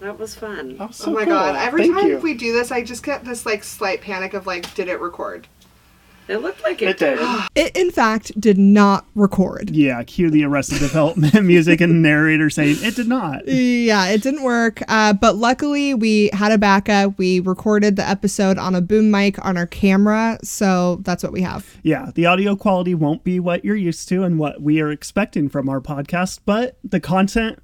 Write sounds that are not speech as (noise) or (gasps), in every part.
That was fun. That was so oh my cool. god! Every Thank time you. we do this, I just get this like slight panic of like, did it record? It looked like it, It did. (gasps) It, in fact, did not record. Yeah, cue the Arrested Development (laughs) music and narrator saying it did not. Yeah, it didn't work. Uh, but luckily, we had a backup. We recorded the episode on a boom mic on our camera. So that's what we have. Yeah, the audio quality won't be what you're used to and what we are expecting from our podcast, but the content,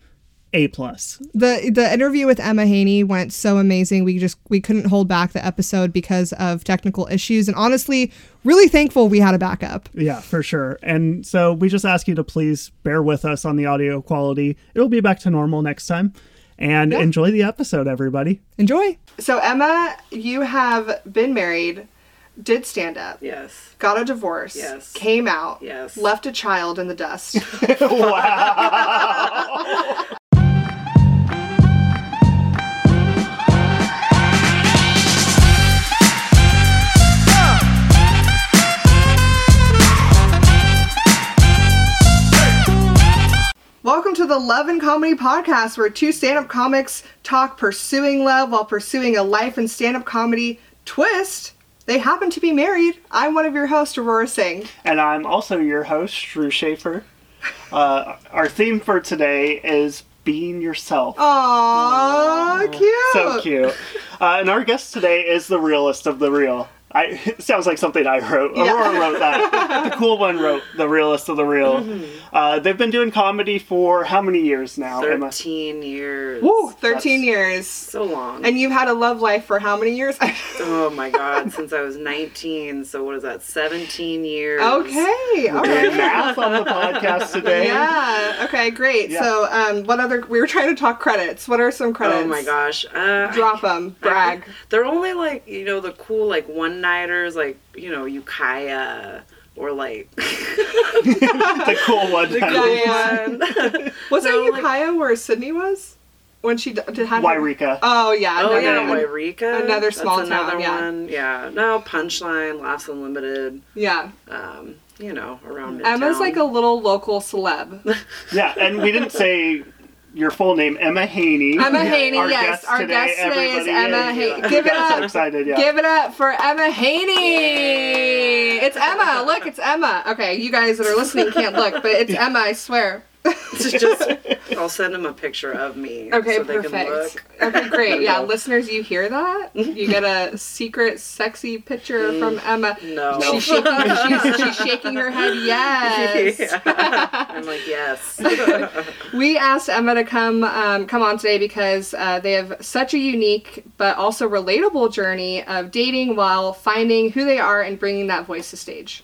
A plus. The the interview with Emma Haney went so amazing. We just we couldn't hold back the episode because of technical issues. And honestly, really thankful we had a backup. Yeah, for sure. And so we just ask you to please bear with us on the audio quality. It'll be back to normal next time. And enjoy the episode, everybody. Enjoy. So Emma, you have been married, did stand up, Yes. got a divorce, Yes. came out, Yes. left a child in the dust. (laughs) (laughs) (laughs) Welcome to the Love and Comedy Podcast, where two stand up comics talk pursuing love while pursuing a life and stand up comedy twist. They happen to be married. I'm one of your hosts, Aurora Singh. And I'm also your host, Drew Shafer. Uh, our theme for today is being yourself. Aww, cute. So cute. Uh, and our guest today is the realest of the real. I, (laughs) it sounds like something I wrote. Yeah. Aurora wrote that. (laughs) the cool one wrote the realest of the real. Mm-hmm. Uh, they've been doing comedy for how many years now, Emma? 13 years. Woo, 13 that's- years. So long. And you've had a love life for how many years? (laughs) oh my god, since I was 19. So what is that? 17 years. okay, all Doing right. math on the podcast today. Yeah, okay, great. Yeah. So, um, what other, we were trying to talk credits. What are some credits? Oh my gosh. Uh, Drop them, brag. They're only like, you know, the cool like one-nighters like, you know, Ukiah or like (laughs) the cool one. the cool one. Was No, it like- Ukiah where Sydney was? When she d- did have her- Wairika. Oh, yeah. Oh another yeah, one. Wairika. another That's small another town, yeah. one. Yeah. No, Punchline, Laughs Unlimited. Yeah. Um, you know, around Midtown. Emma's like a little local celeb. (laughs) Yeah, and we didn't say your full name, Emma Haney. Emma Haney, Our yes. guest Our today, guest today is Emma Haney. Give it up. excited, yeah. Give it up for Emma Haney. It's Emma. Look, it's Emma. Okay, you guys that are listening can't look, but it's (laughs) Emma, I swear. Just I'll send them a picture of me. Okay, so they can perfect. Okay, great. (laughs) Yeah, listeners, you hear that? You get a secret, sexy picture from Emma. No. She's shaking, she's, she's (laughs) shaking her head. Yes. (laughs) Yeah. I'm like, yes. We asked Emma to come um, come on today because uh, they have such a unique but also relatable journey of dating while finding who they are and bringing that voice to stage.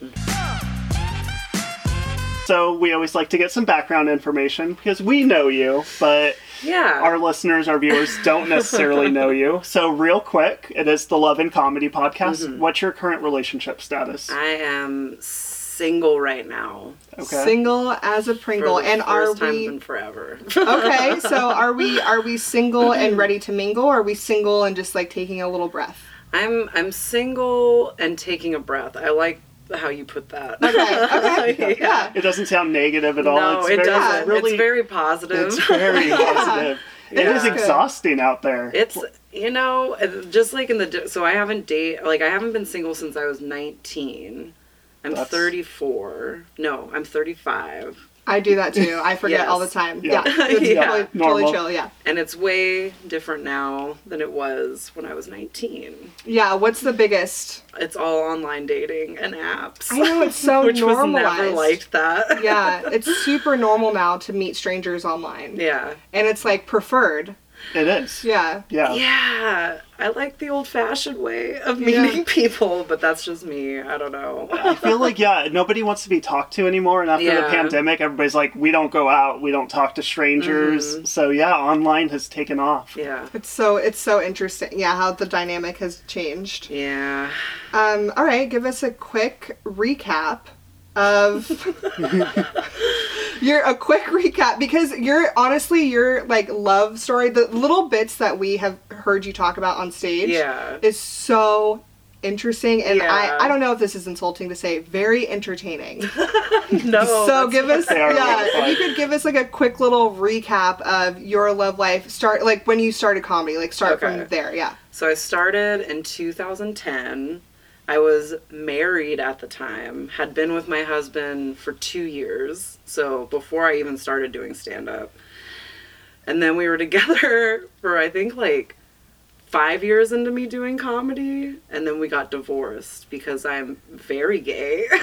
So we always like to get some background information because we know you, but Yeah. our listeners, our viewers don't (laughs) necessarily know you. So real quick, it is the Love and Comedy podcast. Mm-hmm. What's your current relationship status? I am single right now. Okay. Single as a Pringle, the and are time we in forever. (laughs) okay? So (laughs) are we are we single and ready to mingle? Or are we single and just like taking a little breath? I'm I'm single and taking a breath. I like how you put that. Okay, okay, (laughs) yeah. It doesn't sound negative at all. No, it's it very, doesn't. Really, it's very positive. it's very (laughs) positive. It is Yeah. exhausting out there. It's you know just like in the so I haven't date like I haven't been single since I was 19. I'm That's- 34. No, I'm 35. I do that too. I forget Yes. all the time. Yeah. Yeah, (laughs) it's Yeah. totally, Normal. totally chill. Yeah, And it's way different now than it was when I was 19. yeah. What's the biggest? It's all online dating and apps. I know it's so (laughs) Which was never like that. yeah, (laughs) it's super normal now to meet strangers online. Yeah. And it's like preferred. It is. Yeah. Yeah. Yeah. I like the old fashioned way of Yeah. meeting (laughs) people, but that's just me. I don't know. I feel like yeah, nobody wants to be talked to anymore. And after the pandemic, everybody's like, we don't go out, we don't talk to strangers. Mm-hmm. So yeah, online has taken off. Yeah. It's so it's so interesting. Yeah, how the dynamic has changed. Yeah. Um, all right, give us a quick recap of (laughs) your a quick recap because you're honestly your like love story, the little bits that we have heard you talk about on stage Yeah. is so interesting and Yeah. I, I don't know if this is insulting to say very entertaining. (laughs) no. so give us yeah, if you could give us like a quick little recap of your love life start like when you started comedy, like start Okay. from there, yeah. So I started in 2010. I was married at the time, had been with my husband for two years. So before I even started doing stand up. And then we were (laughs) together for, I think, like five years into me doing comedy. And then we got divorced because I'm very gay. (laughs)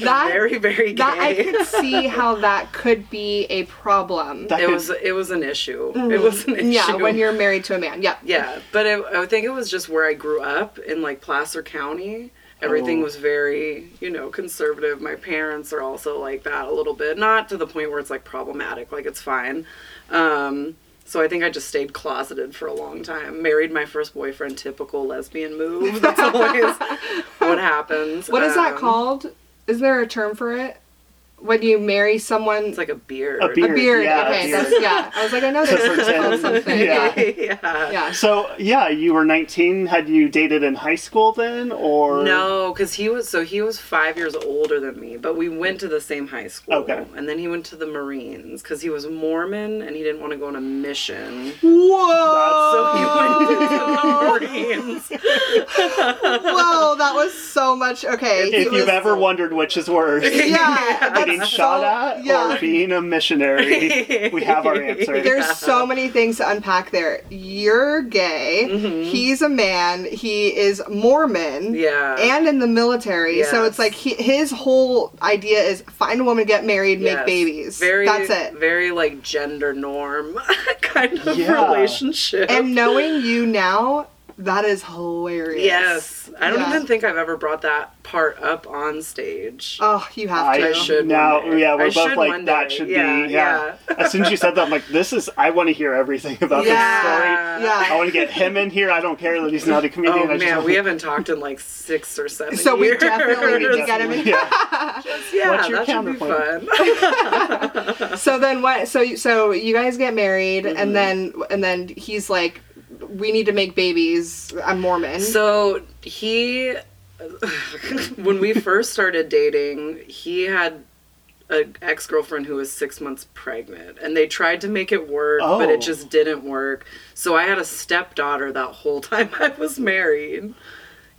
That very, very that I gay. could see how that could be a problem. That it could- was it was an issue. It was an issue. yeah, when you're married to a man. Yeah. Yeah, but it, I think it was just where I grew up in like Placer County. Everything Oh. was very, you know, conservative. My parents are also like that a little bit, not to the point where it's like problematic. Like it's fine. Um, so I think I just stayed closeted for a long time. Married my first boyfriend, typical lesbian move. That's always (laughs) what happens. What is that Um, called? Is there a term for it? When you marry someone It's like a beard. A a beard. beard. yeah, okay, beard. that's yeah. I was like, I know To there's called something. Yeah. yeah. Yeah. So yeah, you were 19. Had you dated in high school then, or No, because he was so he was five years older than me, but we went to the same high school. Okay. And then he went to the Marines because he was Mormon and he didn't want to go on a mission. Whoa! So he went to the Marines. Whoa, that was so much. Okay, he If was, you've ever wondered which is worse, yeah, (laughs) that's shot at yeah. or being a missionary, we have our answer. (laughs) There's so many things to unpack there. You're gay. He's a man. He is Mormon. Mm-hmm. Yeah. And in the military. So it's like he, his whole idea is find a woman, get married, make babies. Very, That's it. Very like gender norm (laughs) kind of Yeah. relationship. And knowing you now, that is hilarious. yes, I don't Yeah. even think I've ever brought that part up on stage. Oh, you have I, to. I should now. Yeah, we're I both like that should Yeah, be. Yeah. as soon as you said that, I'm like, this is. I want to hear everything about Yeah. this story. Yeah. I want to get him in here. I don't care that he's not a comedian. Oh I man, want- we haven't talked in like six or seven So we years. definitely need to get him in. (laughs) Yeah. (laughs) Yeah, What's your that should be counterpoint? fun. (laughs) So then what? So so you guys get married, Mm-hmm. and then and then he's like, we need to make babies. I'm Mormon. so he, (laughs) when we first started dating, he had an ex girlfriend who was six months pregnant, and they tried to make it work, but Oh. it just didn't work. So I had a stepdaughter that whole (laughs) time I was married.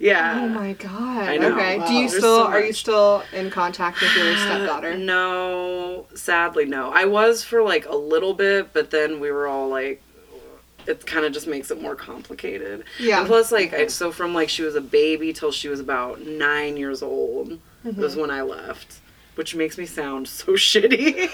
Yeah. Oh my god. I know. Okay. Wow. Do you There's still so are you still in contact with your uh, stepdaughter? No, sadly, no. I was for like a little bit, but then we were all like, it kind of just makes it more complicated. Yeah. And plus, like, I, so from like she was a baby till she was about nine years old Mm-hmm. was when I left, which makes me sound so (laughs) shitty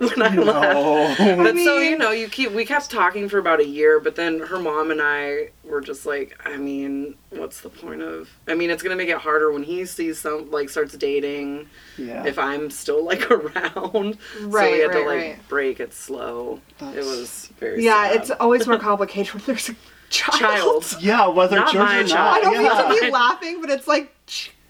(laughs) when I left. No. But so mean- you know, you keep we kept talking for about a year, but then her mom and I were just like, I mean, what's the point of? I mean, it's gonna make it harder when he sees some like starts dating Yeah. if I'm still like (laughs) around. so Right, we had to like right. break it slow. It was very Yeah, sad. it's always more complicated when there's a child. child. yeah, whether Not children my or child. not. I don't yeah. mean to be laughing, but it's like,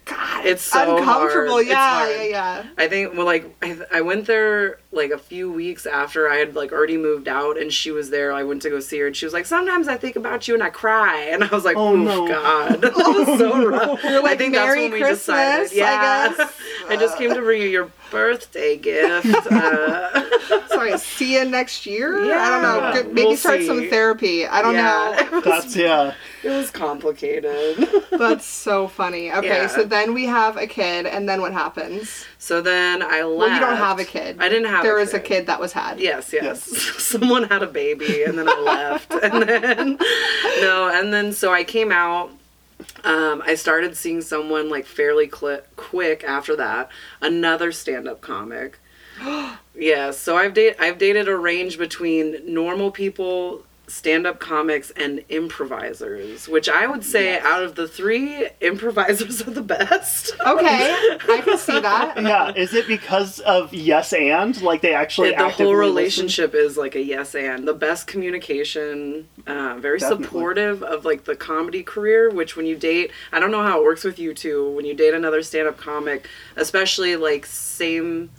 God, It's so uncomfortable. hard. Yeah, hard. yeah, yeah. I think well, like I, I went there like a few weeks after I had like already moved out, and she was there. I went to go see her, and she was like, "Sometimes I think about you and I cry," and I was like, Oh, "Oh no. God, (laughs) that was so rough." You're like, I think Merry that's when we Christmas, decided. I Yeah, guess. (laughs) I just came to bring you your birthday gift. (laughs) Uh, Sorry, see you next year. Yeah. I don't know. Maybe We'll start see. some therapy. I don't yeah, know. That's yeah. It was complicated. (laughs) That's so funny. Okay, Yeah. so then we have a kid, and then what happens? So then I left. Well, you don't have a kid. I didn't have. There a was a kid that was had. Yes, yes. (laughs) Someone had a baby and then I left. (laughs) And then no, and then so I came out um, I started seeing someone like fairly cli quick after that. Another stand-up comic. (gasps) yeah, so I've dated I've dated a range between normal people, stand-up comics, and improvisers. Which I would say Yes. out of the three, improvisers are the best. Okay, (laughs) I can see that. Yeah, is it because of yes and like they actually the actively whole listen? relationship is like a yes and the best communication uh, very Definitely. supportive of like the comedy career which when you date i don't know how it works with you two when you date another stand-up comic especially like same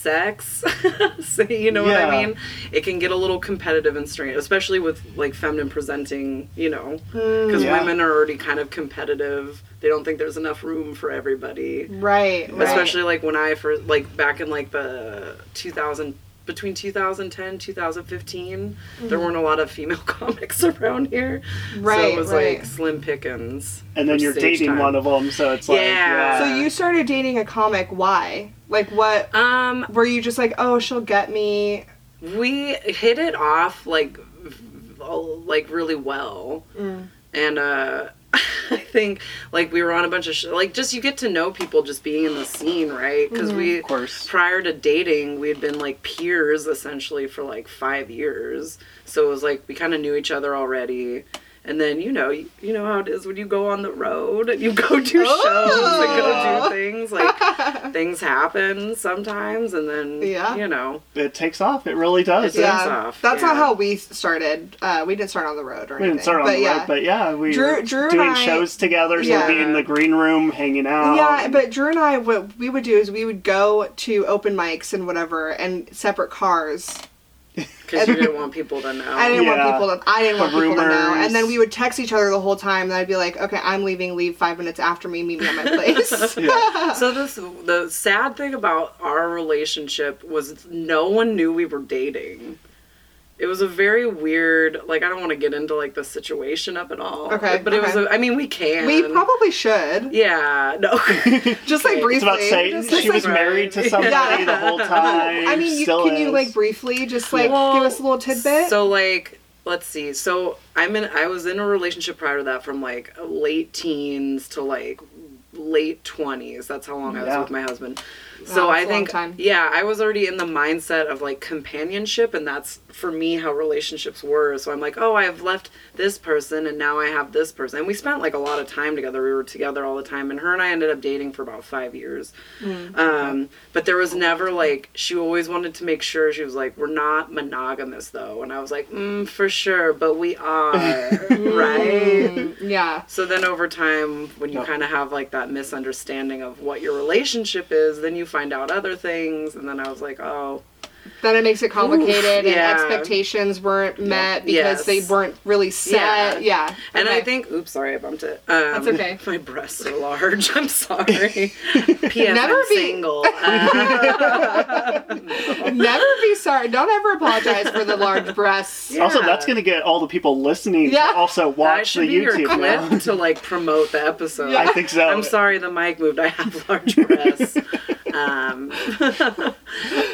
sex. (laughs) so, you know what I mean? It can get a little competitive and strange, especially with like feminine presenting, you know, because Yeah. women are already kind of competitive. They don't think there's enough room for everybody. Right. right. Especially like when I first, like back in like the 2000, between 2010 2015 there Mm-hmm. weren't a lot of female (laughs) comics around here so Right, it was right. like slim pickings And then you're dating time. one of them, so it's like Yeah. So you started dating a comic. Why? Like, what? um Were you just like, oh, she'll get me? we hit it off like like really well Mm. and uh (laughs) i think like we were on a bunch of sh- like just you get to know people just being in the scene right because Mm-hmm. we Of course. prior to dating we had been like peers essentially for like five years so it was like we kind of knew each other already and then you know you, you know how it is when you go on the road and you (laughs) go do shows and go Oh. do things like (laughs) things happen sometimes and then Yeah. you know It takes off. It really does. It Yeah. does. Yeah, off, that's yeah. not how we started. Uh, we didn't start on the road or We anything. didn't start on but the yeah. road, but yeah, we Drew- were Drew and doing I- shows together. So Yeah. we'd be in the green room hanging out. Yeah, but Drew and I, what we would do is we would go to open mics and whatever, and separate cars. Because you didn't want people to know I didn't Yeah. want people to. I didn't The want people to know. And then we would text each other the whole time, and I'd be like, "Okay, I'm leaving. Leave five minutes after me. Meet me at my (laughs) place." Yeah. So this the sad thing about our relationship was no one knew we were dating. It was a very weird like I don't want to get into like the situation of it all. Okay, But it was okay. a, I mean we can. we probably should. Yeah, no. (laughs) Just like Okay. briefly. It's about saying just, she like, was Right. married to somebody Yeah. the whole (laughs) time. I mean, you, still can you like briefly just like Well, give us a little tidbit? So like let's see. So I'm in I was in a relationship prior to that from like late teens to like late 20s. That's how long I was with my husband. So Wow, I that's a long think time. yeah, I was already in the mindset of like companionship and that's for me how relationships were. So I'm like, "Oh, I've left this person and now I have this person." And we spent like a lot of time together. We were together all the time and her and I ended up dating for about 5 years. Mm. Um, but there was never like she always wanted to make sure she was like, "We're not monogamous though." And I was like, mm, "For sure, but we (laughs) are." right? Mm, yeah. So then over time, when you Yep. kind of have like that misunderstanding of what your relationship is, then you find out other things. And then I was like, oh, Then it makes it complicated, Oof, yeah. and expectations weren't met because Yes. they weren't really set. Yeah. And I think, oops, sorry, I bumped it. Um, That's okay. (laughs) My breasts are large. (laughs) I'm sorry. (laughs) P.S. Never I'm be- single. Uh, Never be sorry. Don't ever apologize for the large breasts. Yeah. Also, that's going to get all the people listening Yeah. to also watch the be YouTube now. clip to like promote the episode. I think so. I'm sorry the mic moved. I have large breasts. Um, (laughs)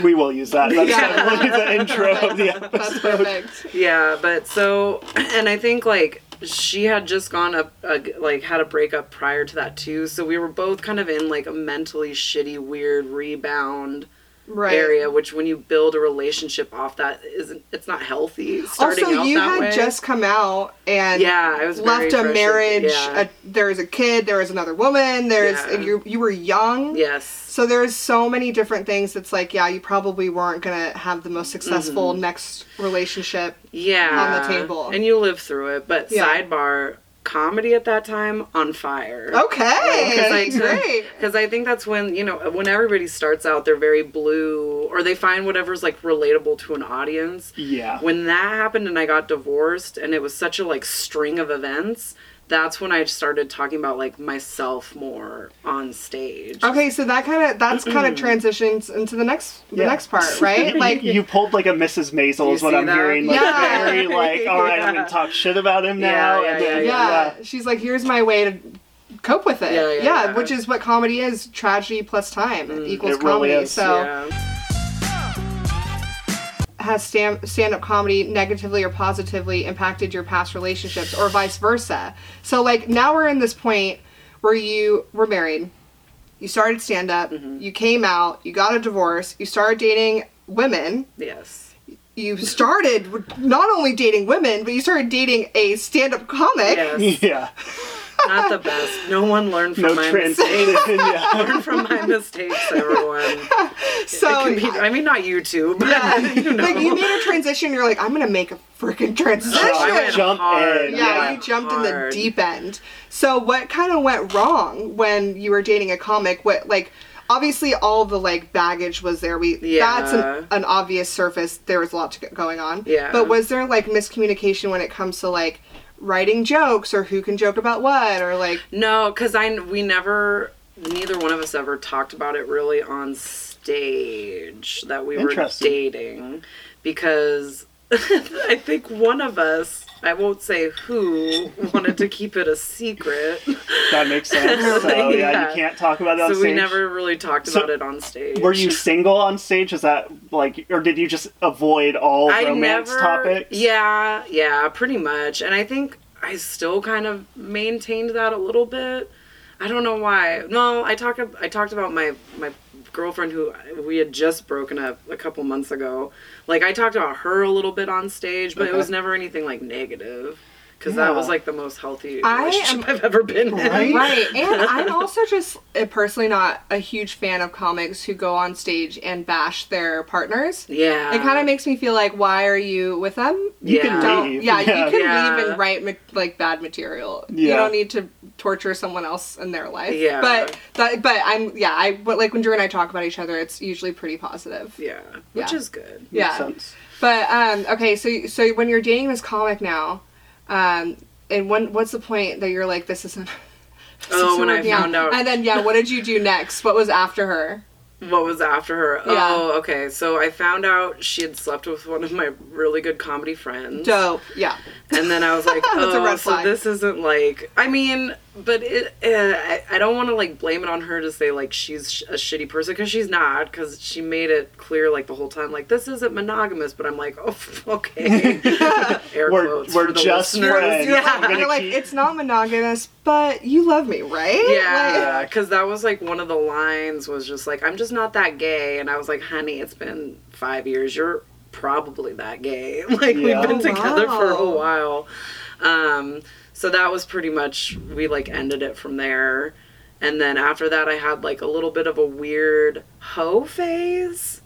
We will use that. That's Yeah. totally the intro of the That's perfect. Yeah, but so, and I think like she had just gone up, uh, like had a breakup prior to that too. So we were both kind of in like a mentally shitty, weird rebound Right. area. Which when you build a relationship off that isn't, it's not healthy. Starting Also, out you that had way. just come out and yeah, I was left a marriage. Yeah. A, there was a kid. There was another woman. There's Yeah. you. You were young. yes. So there's so many different things. That's like, yeah, you probably weren't gonna have the most successful Mm-hmm. next relationship. Yeah. on the table. and you live through it. But Yeah. sidebar, comedy at that time on fire. Okay, (laughs) great. Because I think that's when, you know, when everybody starts out, they're very blue or they find whatever's like relatable to an audience. Yeah. When that happened and I got divorced and it was such a like string of events, that's when I started talking about like myself more on stage. Okay, so that kind of that's kind of transitions into the next the Yeah. next part, right? (laughs) Like you pulled like a Mrs. Maisel is what I'm that? hearing. Like Yeah. very like, all right, I'm gonna talk shit about him now. Yeah, and yeah, then, yeah, she's like, here's my way to cope with it. Yeah, yeah, yeah. which is what comedy is: tragedy plus time mm. equals it really comedy. is, so Yeah. Has stand stand up comedy negatively or positively impacted your past relationships, or vice versa? So like now we're in this point where you were married, you started stand up, Mm-hmm. you came out, you got a divorce, you started dating women. Yes. You started not only dating women, but you started dating a stand-up comic. Yes. (laughs) yeah. Not the best. No one learned from No my transition. mistakes. (laughs) yeah. Learn from my mistakes, everyone. So It be- I mean, not you two, but yeah, (laughs) you know. like you made a transition. You're like, I'm gonna make a freaking transition. Oh, I Jump hard. in. yeah, Yeah, you jumped in the deep end. So what kind of went wrong when you were dating a comic? What like obviously all the like baggage was there. We that's Yeah. an, an obvious surface. There was a lot to go- going on. Yeah. But was there like miscommunication when it comes to like writing jokes or who can joke about what or like No, because I we never neither one of us ever talked about it really on stage that we were dating because (laughs) I think one of us I won't say who wanted to keep it a secret. That makes sense. (laughs) So yeah, Yeah. you can't talk about it on so stage. we never really talked So, about it on stage. Were you single on stage? Is that like, or did you just avoid all I romance never, topics? Yeah, yeah, pretty much. And I think I still kind of maintained that a little bit. I don't know why. No, I talked. I talked about my my girlfriend who we had just broken up a couple months ago. Like I talked about her a little bit on stage, but it was never anything like negative. Because Yeah. that was like the most healthy I am, (laughs) I've ever been in. Right? right and (laughs) i'm also just uh, personally not a huge fan of comics who go on stage and bash their partners Yeah. it kind of makes me feel like why are you with them You can Yeah. don't leave. yeah, you can Yeah. leave and write like bad material you don't need to torture someone else in their life Yeah. but that but i'm yeah i but like when drew and i talk about each other it's usually pretty positive Yeah, which Yeah. is good. Makes yeah sense. but um okay so so when you're dating this comic now um and when what's the point that you're like this isn't (laughs) this Oh, isn't when I working out? found out- and then yeah what did you do next what was after her What was after her? Yeah. Oh, okay. So I found out she had slept with one of my really good comedy friends. dope yeah And then I was like, (laughs) That's a oh, so flag. this isn't like. I mean, but it. Uh, I, I don't want to like blame it on her to say like she's sh- a shitty person because she's not. Because she made it clear like the whole time like this isn't monogamous. But I'm like, oh, (laughs) okay. (laughs) Air We're- quotes we're for the just listeners. friends. you're I'm like, gonna like it's not monogamous but you love me right Yeah, Like- because that was like one of the lines was just like, I'm just not that gay. And I was like, honey, it's been five years. You're probably that gay. (laughs) Like, Yeah. we've been Oh, together for a while. Um, so that was pretty much, we like ended it from there. And then after that, I had like a little bit of a weird hoe phase.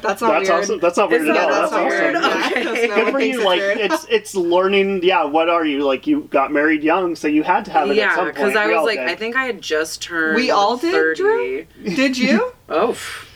that's not That's weird awesome. That's not weird Is at that all. yeah, that's not weird? weird. awesome. Okay. Yeah, that's not Good for you. Like weird. it's it's learning. Yeah, what are you like? You got married young, so you had to have it at Yeah, because. I We was like, did. I think I had just turned We all did, 30. Drew? did you (laughs) Oh, pff.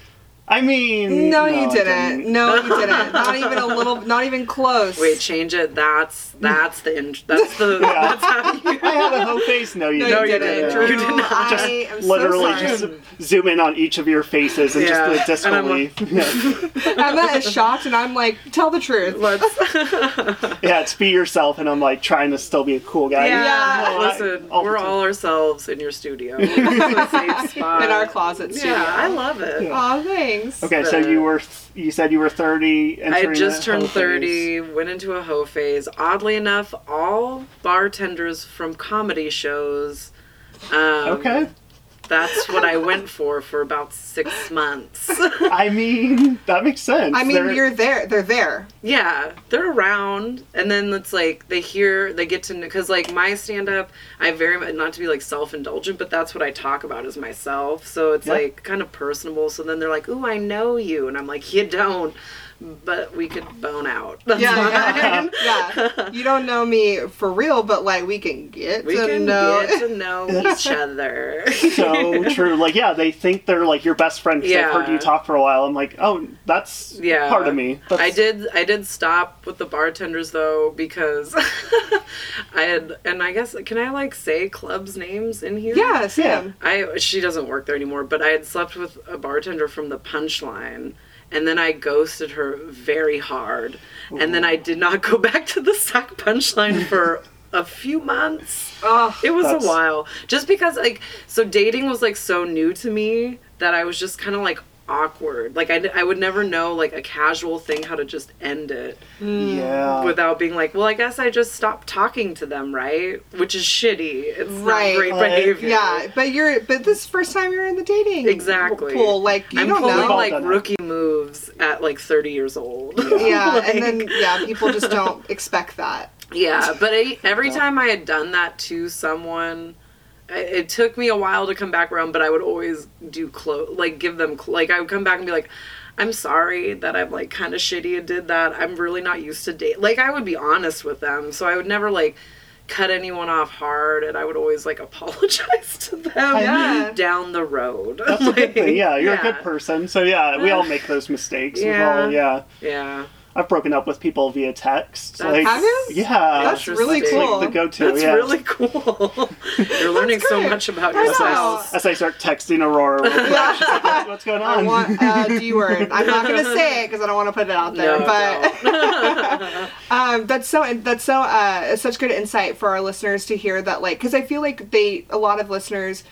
I mean, no, I you didn't no you (laughs) didn't not even a little not even close wait, change it. That's that's the int- that's the (laughs) Yeah. that's how you. I had a whole face. No, you no, didn't. you you didn't didn't. You did not. I Just am so Literally, sorry. just zoom in on each of your faces and Yeah. just the disco And I'm leaf. yeah. (laughs) Emma is shocked, and I'm like, tell the truth. Let's. yeah, it's be yourself, and I'm like trying to still be a cool guy. Yeah, Yeah. listen, All we're all ourselves in your studio. It's a safe spot. In our closet studio. Yeah, I love it. Yeah. Aw, thanks. Okay, so you were you said you were 30. I just turned phase. 30, went into a hoe phase. Oddly enough, all bartenders from comedy shows. Um, Okay. That's what I went for for about six months. (laughs) I mean, that makes sense. I mean, They're- you're there. They're there. yeah, they're around, and then it's like they hear, they get to know, because like my stand up, I very much, not to be like self indulgent, but that's what I talk about is myself. So it's Yeah. like kind of personable. So then they're like, ooh, I know you. And I'm like, you don't, but we could bone out. That's Yeah, yeah, yeah. You don't know me for real, but like we can get We to can know. get (laughs) to know each other. so true. Like, yeah, they think they're like your best friend because they've heard you talk for a while. I'm like, oh, that's Yeah. part of me. That's, I did I did stop with the bartenders though because (laughs) I had and I guess can I like say clubs names in here? yeah, Sam. I she doesn't work there anymore, but I had slept with a bartender from the punchline and then I ghosted her very hard. And then I did not go (laughs) back to the sack punchline for a few months. Oh, It was That's- a while. Just because like so dating was like so new to me that I was just kind of like awkward. Like I, I would never know like a casual thing how to just end it hmm. Yeah. without being like, well, I guess I just stopped talking to them, right? Which is shitty. It's Right. not great Right. behavior. yeah, but you're but this is the first time you're in the dating Exactly. pool. Like you I'm don't pulling know. like rookie moves at like 30 years old. Yeah, (laughs) Like- and then yeah, people just don't expect that. Yeah, but I, every time I had done that to someone, I- it took me a while to come back around. But I would always do close, like give them cl- like I would come back and be like, "I'm sorry that I'm like kind of shitty and did that. I'm really not used to date." Like I would be honest with them, so I would never like cut anyone off hard, and I would always like (laughs) apologize to them Yeah. down the road. That's a good (laughs) thing. Yeah, you're a good person. So yeah, we all make those mistakes. Yeah. all- yeah. Yeah. I've broken up with people via text. That's- like, Have you? Yeah. That's really Interesting. cool. the go-to. That's yeah. really cool. (laughs) You're learning so much about I yourself. As I start texting Aurora, real like, what's, what's going I on? want a (laughs) D word. I'm not going (laughs) to say it because I don't want to put it out there. No, but um, that's so that's so uh, such good insight for our listeners to hear that like because I feel like they a lot of listeners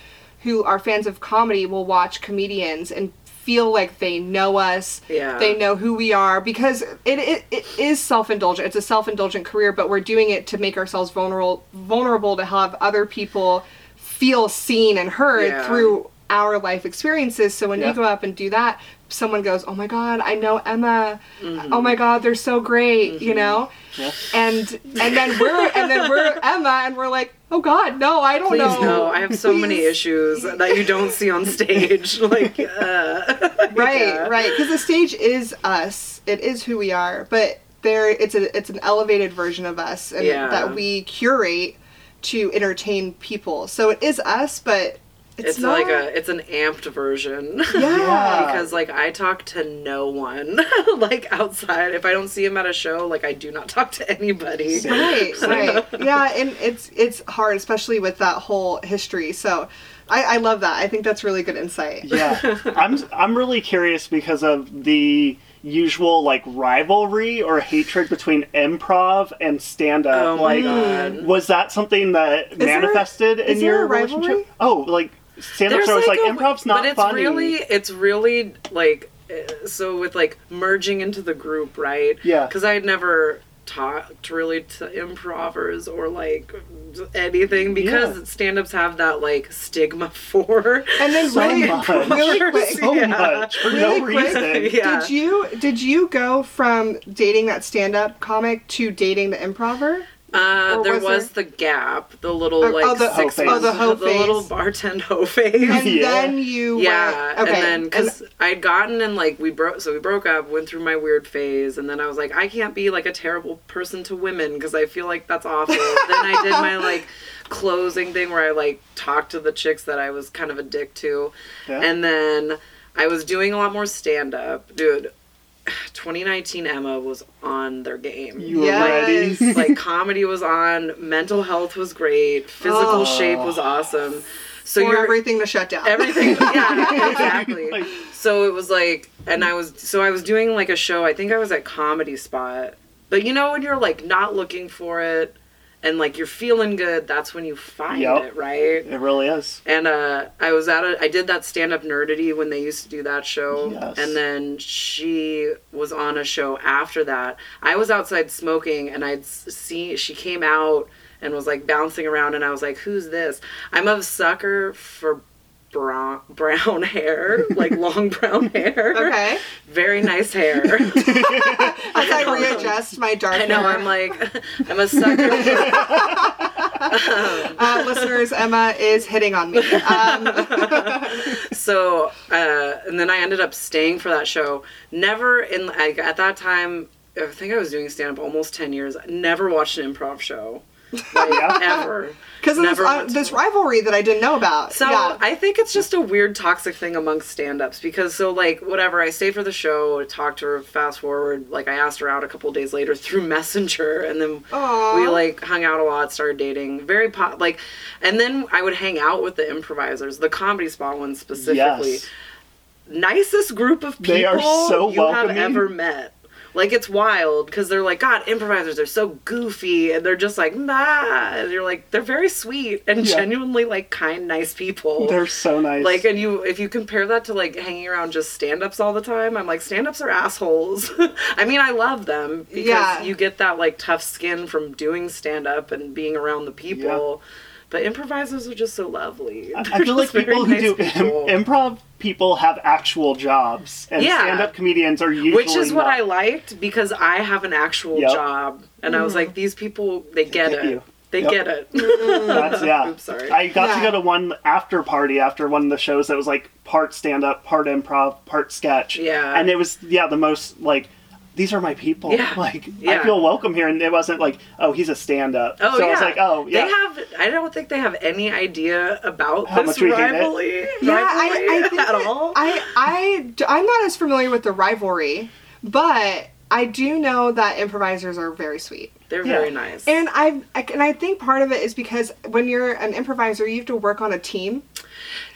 who are fans of comedy will watch comedians and feel like they know us Yeah. they know who we are because it, it, it is self-indulgent it's a self-indulgent career but we're doing it to make ourselves vulnerable vulnerable to have other people feel seen and heard Yeah. through our life experiences so when Yeah. you go up and do that someone goes oh my god i know emma Mm-hmm. oh my god they're so great you know Yeah. and and then we're and then we're (laughs) emma and we're like oh god no i don't Please know no, I have so many issues that you don't see on stage. (laughs) like, uh, (laughs) right yeah. right because the stage is us it is who we are but there it's a it's an elevated version of us and that we curate to entertain people so it is us but it's, It's, not like a, it's an amped version. (laughs) yeah, because like I talk to no one (laughs) like outside. If I don't see him at a show, like I do not talk to anybody. Right (laughs) right yeah and it's it's hard especially with that whole history so I, I love that i think that's really good insight yeah i'm i'm really curious because of the usual like rivalry or hatred between improv and stand up Oh my like god. was that something that there- manifested in your rivalry? relationship oh like stand up There's shows like, a- improv's not but it's funny really it's really like uh, so with like merging into the group, right? Yeah. Because I had never talked really to improvers or like anything because Yeah. stand-ups have that like stigma (laughs) for and then So really, much. really quick (laughs) so Yeah. much for Really no quick. reason (laughs) Yeah. Did you did you go from dating that stand up comic to dating the improver? Uh, Or there was was, there- the gap, the little Oh, like oh, the- six oh, months, the the little bartend hoe phase. And (laughs) Yeah. then you yeah, went, okay. and then because I'd gotten and like we broke, so we broke up, went through my weird phase, and then I was like, I can't be like a terrible person to women because I feel like that's awful. (laughs) then I did my like closing thing where I like talked to the chicks that I was kind of a dick to, Yeah. and then I was doing a lot more stand up, dude. 2019 Emma was on their game. you were Yes. ready (laughs) like comedy was on, mental health was great, physical Oh. shape was awesome. So for you're everything to shut down. everything (laughs) yeah exactly Like- so it was like and i was so i was doing like a show i think i was at comedy spot but you know when you're like not looking for it and like you're feeling good that's when you find Yep. it right? It really is. And uh i was at a i did that stand-up nerdity when they used to do that show. Yes. and then she was on a show after that. I was outside smoking and i'd see she came out and was like bouncing around and i was like who's this? I'm a sucker for brown, brown hair like long brown hair okay. very nice hair (laughs) As I (laughs) readjust my dark i know hair. i'm like i'm a sucker (laughs) uh, listeners, Emma is hitting on me. Um, so uh, and then I ended up staying for that show. Never in like at that time, I think I was doing stand up almost ten years. Never watched an improv show, like Yeah. ever. because of this, uh, this rivalry that I didn't know about. So yeah. I think it's just a weird toxic thing amongst stand-ups because so like whatever I stayed for the show, I talked to her. Fast forward, like I asked her out a couple days later through (laughs) Messenger, and then Aw. we like hung out a lot, started dating. Very pop like, and then I would hang out with the improvisers, the comedy spot ones specifically. yes nicest group of people They are so you have ever met. Like it's wild because they're like, God, improvisers are so goofy, and they're just like, nah. And you're like, they're very sweet and Yeah. genuinely like kind, nice people. they're so nice like, and you, if you compare that to like hanging around just stand-ups all the time, I'm like, stand-ups are assholes. (laughs) I mean, I love them because Yeah. you get that like tough skin from doing stand-up and being around the people. But improvisers are just so lovely. I They're feel like people who nice do people. Im- improv people have actual jobs, and Yeah. stand-up comedians are usually which is what not. I liked because I have an actual Yep. job, and I was mm. like, these people, they get get it. you. They Yep. get it. (laughs) That's yeah. Oops, sorry. I got to go to one after party after one of the shows that was like part stand up, part improv, part sketch. Yeah. And it was yeah the most like these are my people. Yeah. (laughs) Like I feel welcome here, and it wasn't like, oh, he's a stand-up. Oh so yeah. I was like, oh yeah. They have. I don't think they have any idea about How this much we rivalry, Yeah, rivalry I, I think (laughs) at that- all. I, I, d- I'm not as familiar with the rivalry, but I do know that improvisers are very sweet. They're Yeah. very nice. And I, I and I think part of it is because when you're an improviser, you have to work on a team,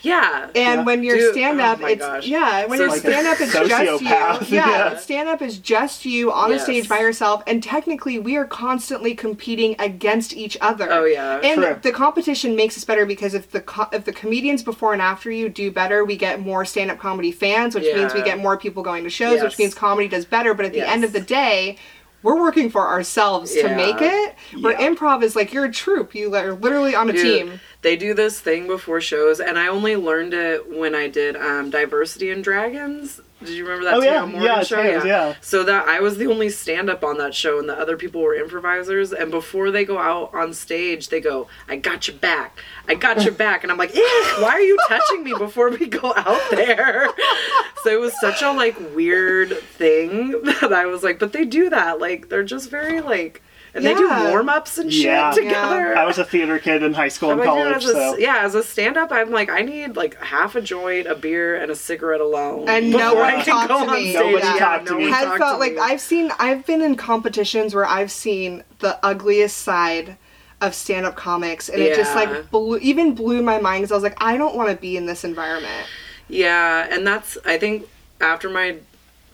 yeah. and Yeah. when you're Dude, stand up, oh it's gosh. yeah. When So you're like stand up, it's just you. Yeah, (laughs) yeah. stand up is just you on a stage by yourself, and technically we are constantly competing against each other. Oh, yeah. and True. the competition makes us better because if the co- if the comedians before and after you do better, we get more stand up comedy fans, which means we get more people going to shows, Yes. which means comedy does better. But at the end of the day. We're working for ourselves to make it. Where Yeah. improv is like you're a troupe. You are literally on a Dude, team. They do this thing before shows, and I only learned it when I did um, Diversity and Dragons. Did you remember that Oh, yeah. Morgan Yeah, show? Tales, yeah. So that I was the only stand up on that show, and the other people were improvisers. And before they go out on stage, they go, "I got your back, I got your (laughs) back," and I'm like, "Eh, "Why are you touching me before we go out there?" (laughs) so it was such a like weird thing (laughs) that I was like, "But they do that, like they're just very like." And they do warm ups and shit Yeah. together. I was a theater kid in high school I'm and like, dude, college, as a, so yeah, as a stand-up, I'm like, I need like half a joint, a beer, and a cigarette alone, And no one I can talk go to on me. stage. Nobody Yeah, talk to no me. one Had talk felt to like me. I've seen I've been in competitions where I've seen the ugliest side of stand-up comics and it just like blew, even blew my mind because I was like I don't want to be in this environment. Yeah, and that's I think after my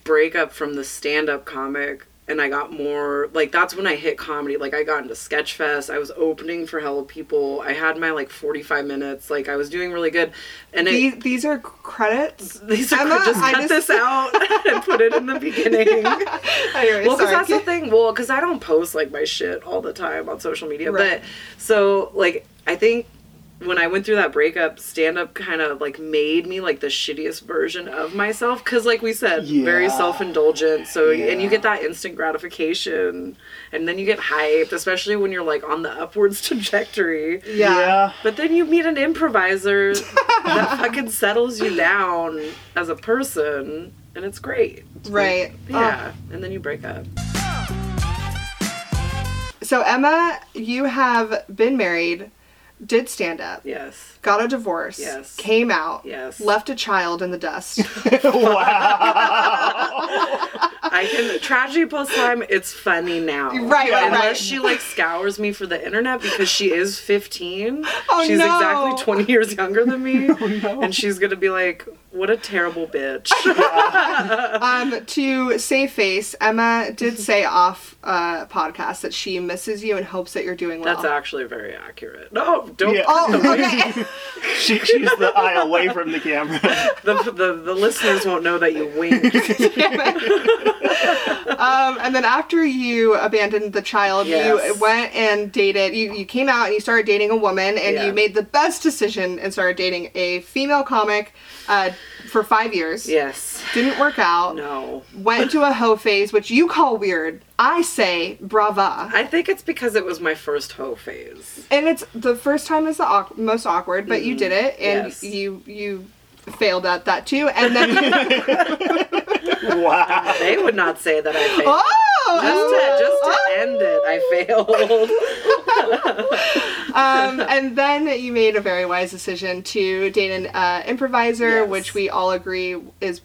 breakup from the stand-up comic. And I got more like that's when I hit comedy. Like I got into Sketchfest. I was opening for hella people. I had my like forty five minutes. Like I was doing really good. And it, These these are credits. (laughs) these are Emma, just I cut just- cut this out (laughs) and put it in the beginning. (laughs) Anyway, well, because that's the thing. Well, because I don't post like my shit all the time on social media. Right. But so like I think when I went through that breakup, stand up kind of like made me like the shittiest version of myself. Because like we said, very self indulgent. So and you get that instant gratification, and then you get hyped, especially when you're like on the upwards (laughs) trajectory. yeah. But then you meet an improviser (laughs) that fucking settles you down as a person, and it's great. Right. Yeah, oh. and then you break up. So Emma, you have been married, did stand up, Yes. got a divorce, Yes. came out, Yes. left a child in the dust. (laughs) (laughs) I can tragedy plus time. It's funny now, Right, right, Unless right. she like scours me for the internet because she is 15. Oh, she's no. exactly 20 years younger than me, (laughs) and she's gonna be like, "What a terrible bitch." (laughs) um, to save face, Emma did say off uh, podcast that she misses you and hopes that you're doing well. That's actually very accurate. No, don't. Yeah. Oh, okay. (laughs) she, she's the eye away from the camera. The, the the listeners won't know that you winked. Um, and then after you abandoned the child, you went and dated. You, you came out and you started dating a woman, and Yeah. you made the best decision and started dating a female comic uh, for five years. yes. Didn't work out. No. Went into a hoe phase, which you call weird. I say brava. I think it's because it was my first hoe phase. and it's the first time is the awk- most awkward, but you did it, and Yes. you you failed at that too. And then (laughs) wow. They would not say that I failed. oh, Just to, just to end it, I failed. (laughs) (laughs) um, and then you made a very wise decision to date an uh, improviser, Yes. which we all agree is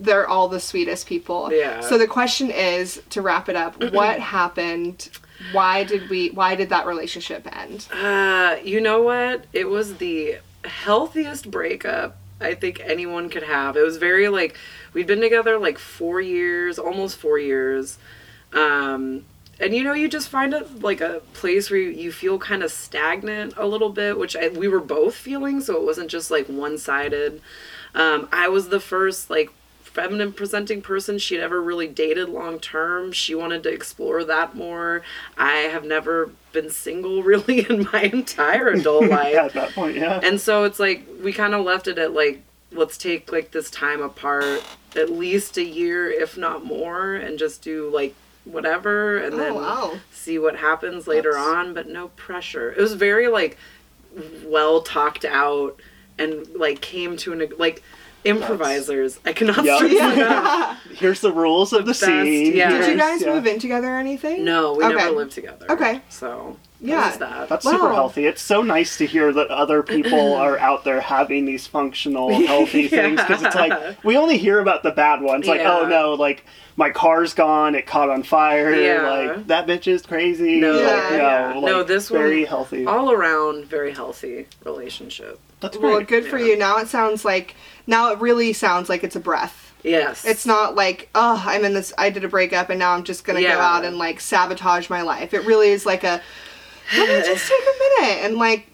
they're all the sweetest people. Yeah. So the question is to wrap it up: (clears throat) What happened? Why did we? Why did that relationship end? Uh, you know what? It was the healthiest breakup I think anyone could have. It was very like we'd been together like four years, almost four years. Um, and you know, you just find it like a place where you, you feel kind of stagnant a little bit, which I, we were both feeling, so it wasn't just like one sided. Um, I was the first like feminine presenting person she'd ever really dated long term. She wanted to explore that more. I have never been single (laughs) really in my entire adult (laughs) life. At that point, yeah. And so it's like we kind of left it at like let's take like this time apart at least a year if not more and just do like whatever and Oh, then wow. see what happens later That's- on but no pressure. It was very like well talked out and like came to an like improvisers. I cannot Yep. stress (laughs) enough. Here's the rules of the, best, scene. yeah. Did you guys yeah. move in together or anything? No, we Okay. never lived together. Okay. So Yeah. there's that. That's super healthy. It's so nice to hear that other people (clears throat) are out there having these functional, (laughs) healthy things because it's like we only hear about the bad ones. Like, oh, Yeah. oh no, like my car's gone, it caught on fire. Yeah. Like that bitch is crazy. No, like, Yeah. no, yeah. like, no, this one very healthy. all around very healthy relationship. That's great. Well, great. good for you. Now it sounds like now it really sounds like it's a breath. Yes, It's not like, oh, I'm in this I did a breakup and now I'm just gonna go out and like sabotage my life. It really is like a let me just take a minute and like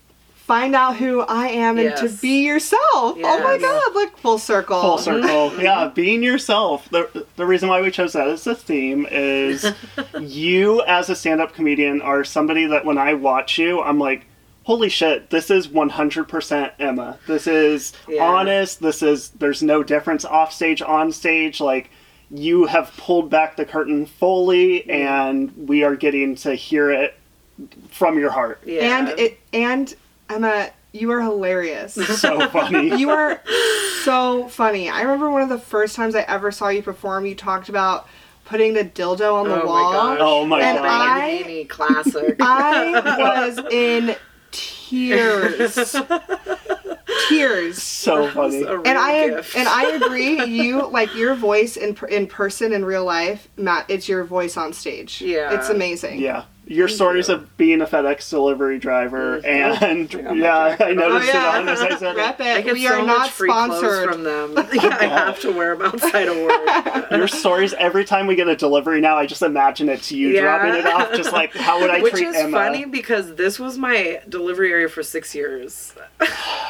find out who I am and to be yourself. Oh my god, look full circle. Full circle. (laughs) yeah, being yourself. The, the reason why we chose that as a theme is (laughs) you, as a stand up comedian, are somebody that when I watch you, I'm like, holy shit, this is 100% Emma. This is Yeah. honest. This is, there's no difference off stage, on stage. Like, you have pulled back the curtain fully, mm. and we are getting to hear it from your heart. yeah. And it and Emma, you are hilarious. (laughs) So funny. you are so funny. I remember one of the first times I ever saw you perform, you talked about putting the dildo on the oh wall. my gosh. Oh my And God. I- Mahaney classic. (laughs) I was in tears. tears. so funny. And I gift. and I (laughs) agree. You like your voice in in person in real life, Matt. It's your voice on stage. Yeah. it's amazing. Yeah. Your stories you. of being a FedEx delivery driver Mhm. and I yeah, I noticed Oh, yeah. it on as I said Rep it. I get We so are much not free sponsored. from them. (laughs) Yeah, I have to wear them outside of work. (laughs) Your stories every time we get a delivery now, I just imagine it's you Yeah. dropping it off. Just like how would I Which treat is Emma? funny because this was my delivery area for six years.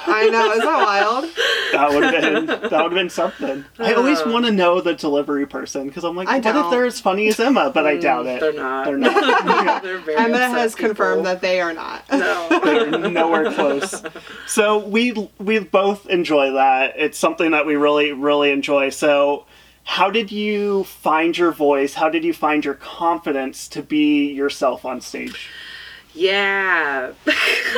I know. Isn't that wild? (laughs) That would have been that would have been something. I always Uh. want to know the delivery person because I'm like, I what if don't. they're as funny as Emma? But I doubt it. Mm, They're not. They're not. They're very Emma upset has confirmed that they are not. No. (laughs) They're nowhere close. So we we both enjoy that. It's something that we really really enjoy. So how did you find your voice? How did you find your confidence to be yourself on stage? Yeah.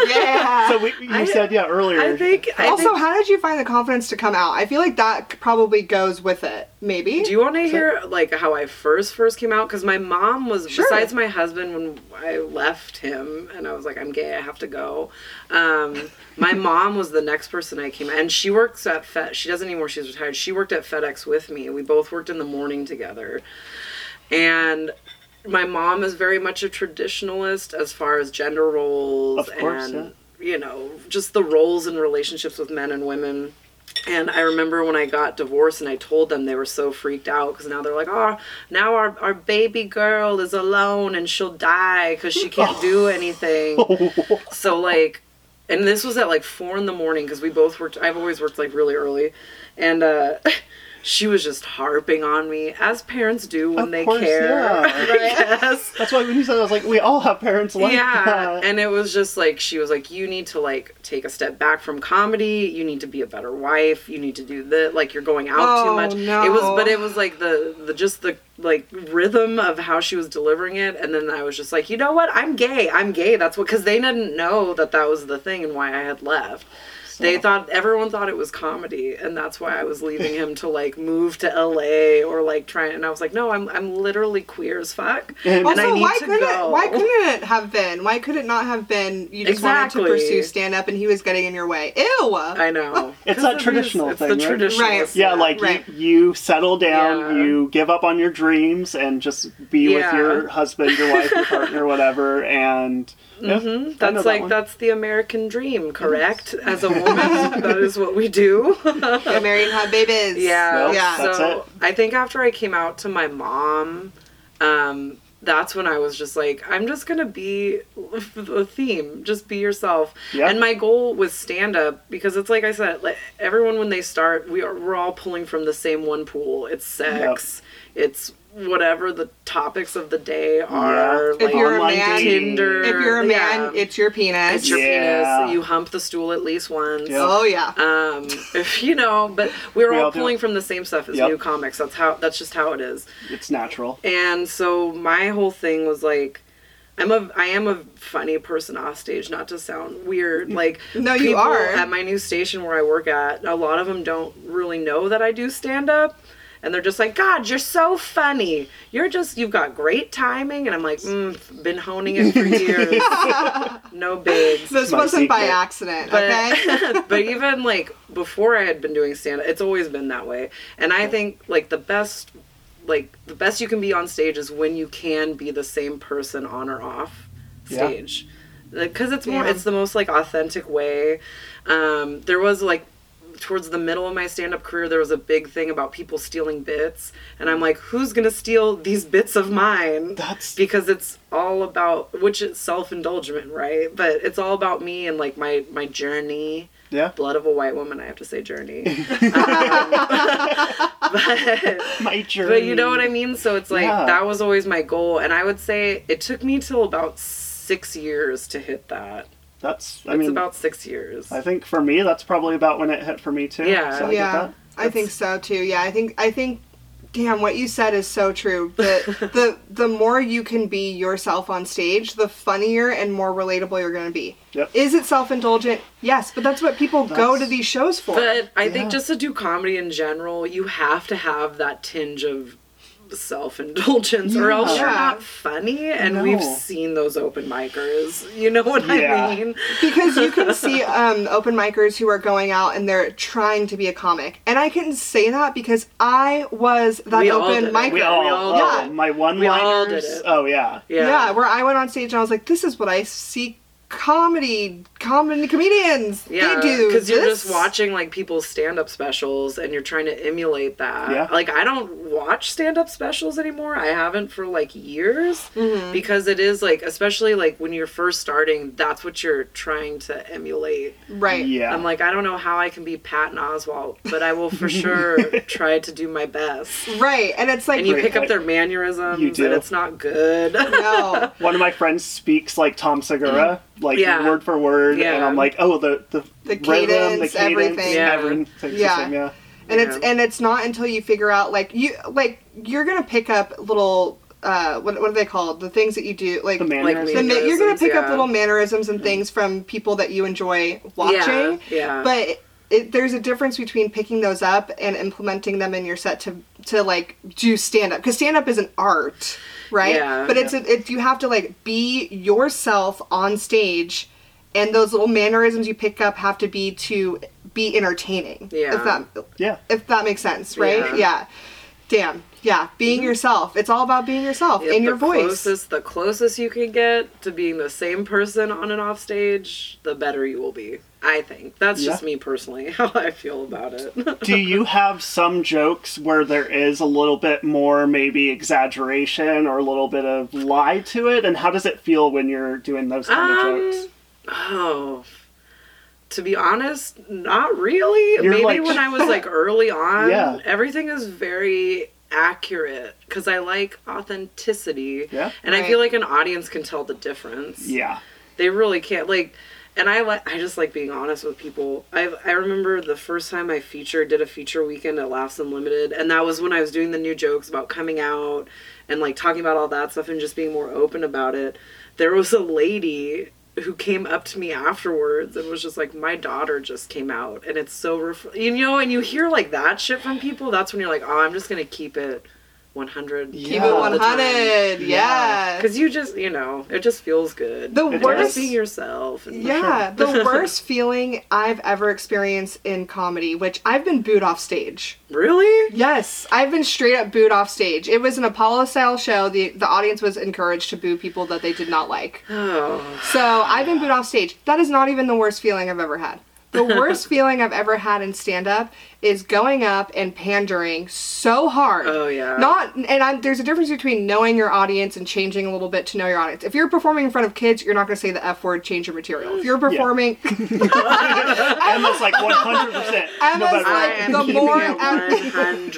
Yeah. (laughs) So we, you I- said yeah earlier. I think. I also, think, how did you find the confidence to come out? I feel like that probably goes with it. Maybe. do you want to hear like how I first first came out? Because my mom was Sure. besides my husband when I left him and I was like I'm gay I have to go. Um, my (laughs) mom was the next person I came and she works at Fed. She doesn't anymore. She's retired. She worked at FedEx with me. We both worked in the morning together, and my mom is very much a traditionalist as far as gender roles course, and you know just the roles and relationships with men and women. And i remember when i got divorced and i told them they were so freaked out because now they're like oh now our, our baby girl is alone and she'll die because she can't do (laughs) anything. (laughs) So like and this was at like four in the morning because we both worked i've always worked like really early. And uh (laughs) she was just harping on me as parents do when Of they course, care. yeah. (laughs) I guess. That's why when you said, it, I was like, we all have parents like yeah that. and it was just like she was like you need to like take a step back from comedy. You need to be a better wife. You need to do that like you're going out Oh, too much. No. it was but it was like the the just the like rhythm of how she was delivering it. And then i was just like you know what? I'm gay. I'm gay. That's what because they didn't know that that was the thing and why i had left they thought everyone thought it was comedy and that's why i was leaving him to like move to la or like try and i was like no i'm, I'm literally queer as fuck (laughs) And- and i Also, need why to couldn't go why couldn't it have been? Why could it not have been? You just wanted to pursue stand up, and he was getting in your way. Ew. I know. (laughs) it's that it is- traditional it's thing, the right? traditional Right. stuff. Yeah, like Right. you, you settle down, Yeah. you give up on your dreams, and just be with your husband, your wife, your partner, whatever. (laughs) And yeah, Mhm. I know That's that like one. that's the American dream, correct? As a woman, (laughs) that is what we do. Get married and have babies. yeah, Well, yeah. so. I think after I came out to my mom, um, that's when I was just like, I'm just gonna be the theme. Just be yourself. Yeah. And my goal with stand up because it's like I said, like everyone when they start, we are we're all pulling from the same one pool. It's sex. It's whatever the topics of the day are. If like you're a Online man, dating. Tinder. if you're a man, yeah. it's your penis. It's your Yeah. penis. You hump the stool at least once. Yep. Oh yeah. Um, if you know, but we're We all all pulling from the same stuff as Yep. new comics. That's how. That's just how it is. it's natural. And so my whole thing was like, I'm a I am a funny person off stage, not to sound weird. Like No, you are. at my new station where I work at. A lot of them don't really know that I do stand up, and they're just like, "God, you're so funny. You're just you've got great timing." And I'm like, mm, "Been honing it for (laughs) years. no bigs." This my wasn't by accident, But, okay? (laughs) but even like before I had been doing stand up, it's always been that way. And I think like the best like the best you can be on stage is when you can be the same person on or off Yeah. stage. Because it's more Yeah. it's the most like authentic way. Um there was like towards the middle of my stand-up career there was a big thing about people stealing bits and i'm like who's gonna steal these bits of mine That's because it's all about which is self-indulgent right but it's all about me and like my my journey yeah. blood of a white woman i have to say journey (laughs) um, (laughs) but, My journey. but you know what i mean so it's like Yeah. that was always my goal and i would say it took me till about six years to hit that That's. I it's mean, about six years I think for me, that's probably about when it hit for me too. Yeah. So I yeah. I think so too. Yeah, I think I think damn what you said is so true. The (laughs) the the more you can be yourself on stage, the funnier and more relatable you're going to be. Yep. Is it self-indulgent? Yes, but that's what people go to these shows for. But I Yeah. think just to do comedy in general, you have to have that tinge of self indulgence, or else you're not funny. And we've seen those open micers. You know (laughs) what Yeah. I mean? because you can (laughs) see um, open micers who are going out and they're trying to be a comic, and I can say that because I was that We open did micer. We all, We all oh, did. my one We all did liners. it. Oh yeah. Yeah. Yeah. where I went on stage and I was like, this is what I see comedy, comedy comedians. Yeah, they do. because you're just watching like people's stand-up specials and you're trying to emulate that. Yeah. Like I don't watch stand-up specials anymore. I haven't for like years Mm-hmm. because it is like, especially like when you're first starting, that's what you're trying to emulate. Right. Yeah. I'm like, I don't know how I can be Patton Oswalt, but I will for (laughs) sure try to do my best. Right. And it's like, And you Great. pick up their mannerisms, You do. and it's not good. no. (laughs) one of my friends speaks like Tom Segura, like Yeah. word for word, and I'm like, oh, the the, The rhythm, cadence, the cadence, everything. Yeah. everything's Yeah. the same, yeah. And it's and it's not until you figure out like you like you're gonna pick up little uh what what are they called the things that you do like The the mannerisms. ma- you're gonna mannerisms, pick up little mannerisms and things from people that you enjoy watching. Yeah, yeah. But it, it, there's a difference between picking those up and implementing them in your set to to like do stand up because stand up is an art, right? Yeah. But it's a, it you have to like be yourself on stage, and those little mannerisms you pick up have to be to be entertaining. Yeah. If that Yeah. if that makes sense, right? Yeah. Yeah. Damn. Yeah. Being mm-hmm. yourself. It's all about being yourself Yeah, in your the voice. Closest, the closest you can get to being the same person on and off stage, the better you will be. I think that's just me personally (laughs) how I feel about it. (laughs) Do you have some jokes where there is a little bit more maybe exaggeration or a little bit of lie to it? And how does it feel when you're doing those kind of Um, jokes? oh, to be honest, not really. You're Maybe like- when I was like (laughs) early on, Yeah. everything is very accurate because I like authenticity. Yeah. And I feel like an audience can tell the difference. Yeah. they really can't like and i like i just like being honest with people. I i remember the first time i featured did a feature weekend at laughs unlimited and that was when i was doing the new jokes about coming out and like talking about all that stuff and just being more open about it. There was a lady who came up to me afterwards and was just like my daughter just came out and it's so ref-, you know and you hear like that shit from people that's when you're like oh i'm just gonna keep it 100 Keep it all the time. 100. Yeah. because you just you know it just feels good The It worst. being yourself and Yeah, the (laughs) worst feeling I've ever experienced in comedy, which I've been booed off stage. Really? Yes, I've been straight up booed off stage. It was an Apollo style show. The the audience was encouraged to boo people that they did not like. Oh. So I've been booed off stage. That is not even the worst feeling I've ever had. The worst feeling I've ever had in stand up is going up and pandering so hard. Oh, yeah. Not and I, there's a difference between knowing your audience and changing a little bit to know your audience. If you're performing in front of kids, you're not going to say the f word, change your material. If you're performing, (laughs) Emma's like 100%. (laughs) Emma's matter like, I what. am the keeping more it em- 100.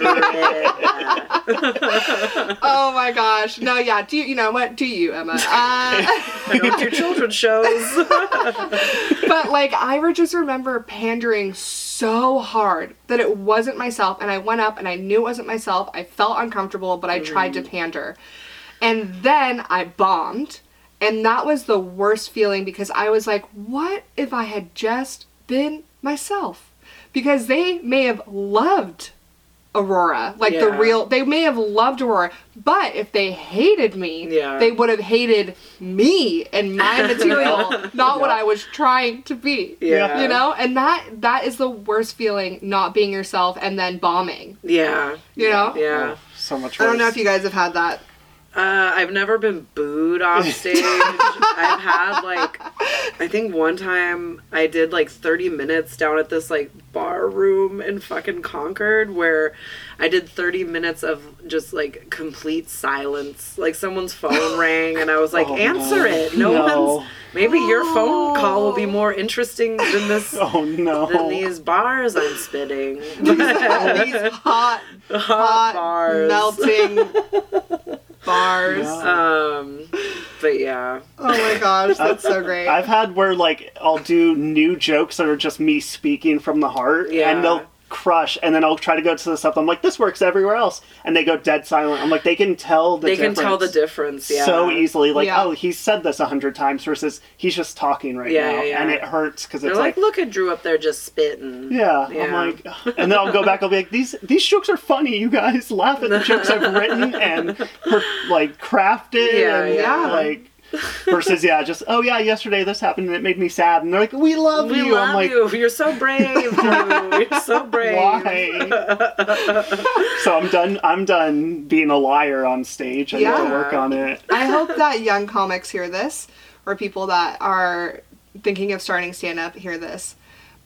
(laughs) oh my gosh, no, yeah. Do you, you know what? Do you, Emma? Uh, I don't do children's shows. but like I re- just remember pandering so hard that it wasn't myself and I went up and I knew it wasn't myself. I felt uncomfortable, but I tried to mm. pander. And then I bombed And that was the worst feeling because I was like, what if I had just been myself? Because they may have loved Aurora, like the real, they may have loved Aurora, but if they hated me, Yeah. they would have hated me and my (laughs) material, not what I was trying to be. Yeah. You know, and that that is the worst feeling, not being yourself and then bombing. Yeah. You know, Yeah. So much. I don't know if you guys have had that. Uh, I've never been booed off (laughs) stage. I've had like, I think one time I did like 30 minutes down at this like bar room in fucking Concord where I did 30 minutes of just like complete silence. Like someone's phone (laughs) rang and I was like, Oh, answer no. it. No, No. one's. Maybe your phone call will be more interesting than this. (laughs) Oh no. Than these bars I'm spitting. These hot, Hot hot, bars. melting bars. Yeah. Um, but yeah. Oh my gosh, that's so great. I've had where like I'll do new jokes that are just me speaking from the heart, Yeah. and they'll crush, and then I'll try to go to the stuff. I'm like, this works everywhere else, and they go dead silent. I'm like, they can tell the they can tell the difference difference. Yeah. so easily. Like, Yeah. oh, he's said this a hundred times versus he's just talking right Yeah, now, yeah, yeah. and it hurts because They're it's like, like. look at Drew up there just spitting. yeah, Yeah. I'm like, (laughs) and then I'll go back. I'll be like, these these jokes are funny. You guys laugh at the jokes I've written and per- like crafted. (laughs) Yeah, and, yeah. Like (laughs) versus yeah, just oh yeah, yesterday this happened and it made me sad. And they're like, we love We you. love I'm like, you. You're so brave, (laughs) Drew. You're so brave. why? so I'm done. I'm done being a liar on stage. I need to work on it. I hope that young comics hear this, or people that are thinking of starting stand up hear this.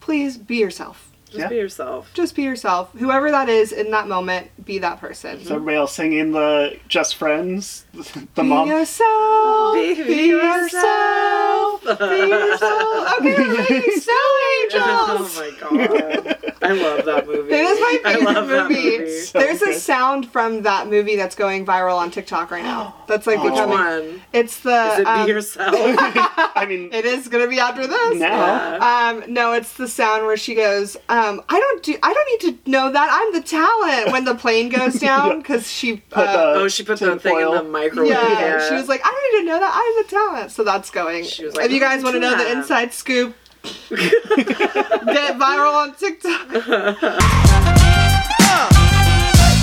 Please be yourself. Just Yeah. be yourself. Just be yourself. Whoever that is in that moment, be that person. So everybody else singing the Just Friends, (laughs) the be mom. yourself. Be Be yourself. Be yourself. Okay, (laughs) snow oh angels. my god. I love that movie. It is my I favorite love that movie. movie. So There's a sound from that movie that's going viral on TikTok right now. That's like Which Which becoming. one? It's the. Is it um, Be Yourself? (laughs) (laughs) I mean, It is gonna be after this. now. Um, no, it's the sound where she goes, um, I don't do, I don't need to know that. I'm the talent when the plane goes (laughs) down because she, uh, the- oh, she put the thing in the microwave. yeah, Yeah, she was like, I don't need to know that. I'm the talent. So that's going. She was like, if you guys want to know to the inside scoop, (laughs) get viral on TikTok.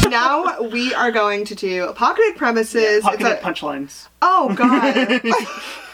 (laughs) now we are going to do pocketed premises. Pocketed It's a- punchlines. oh god. (laughs)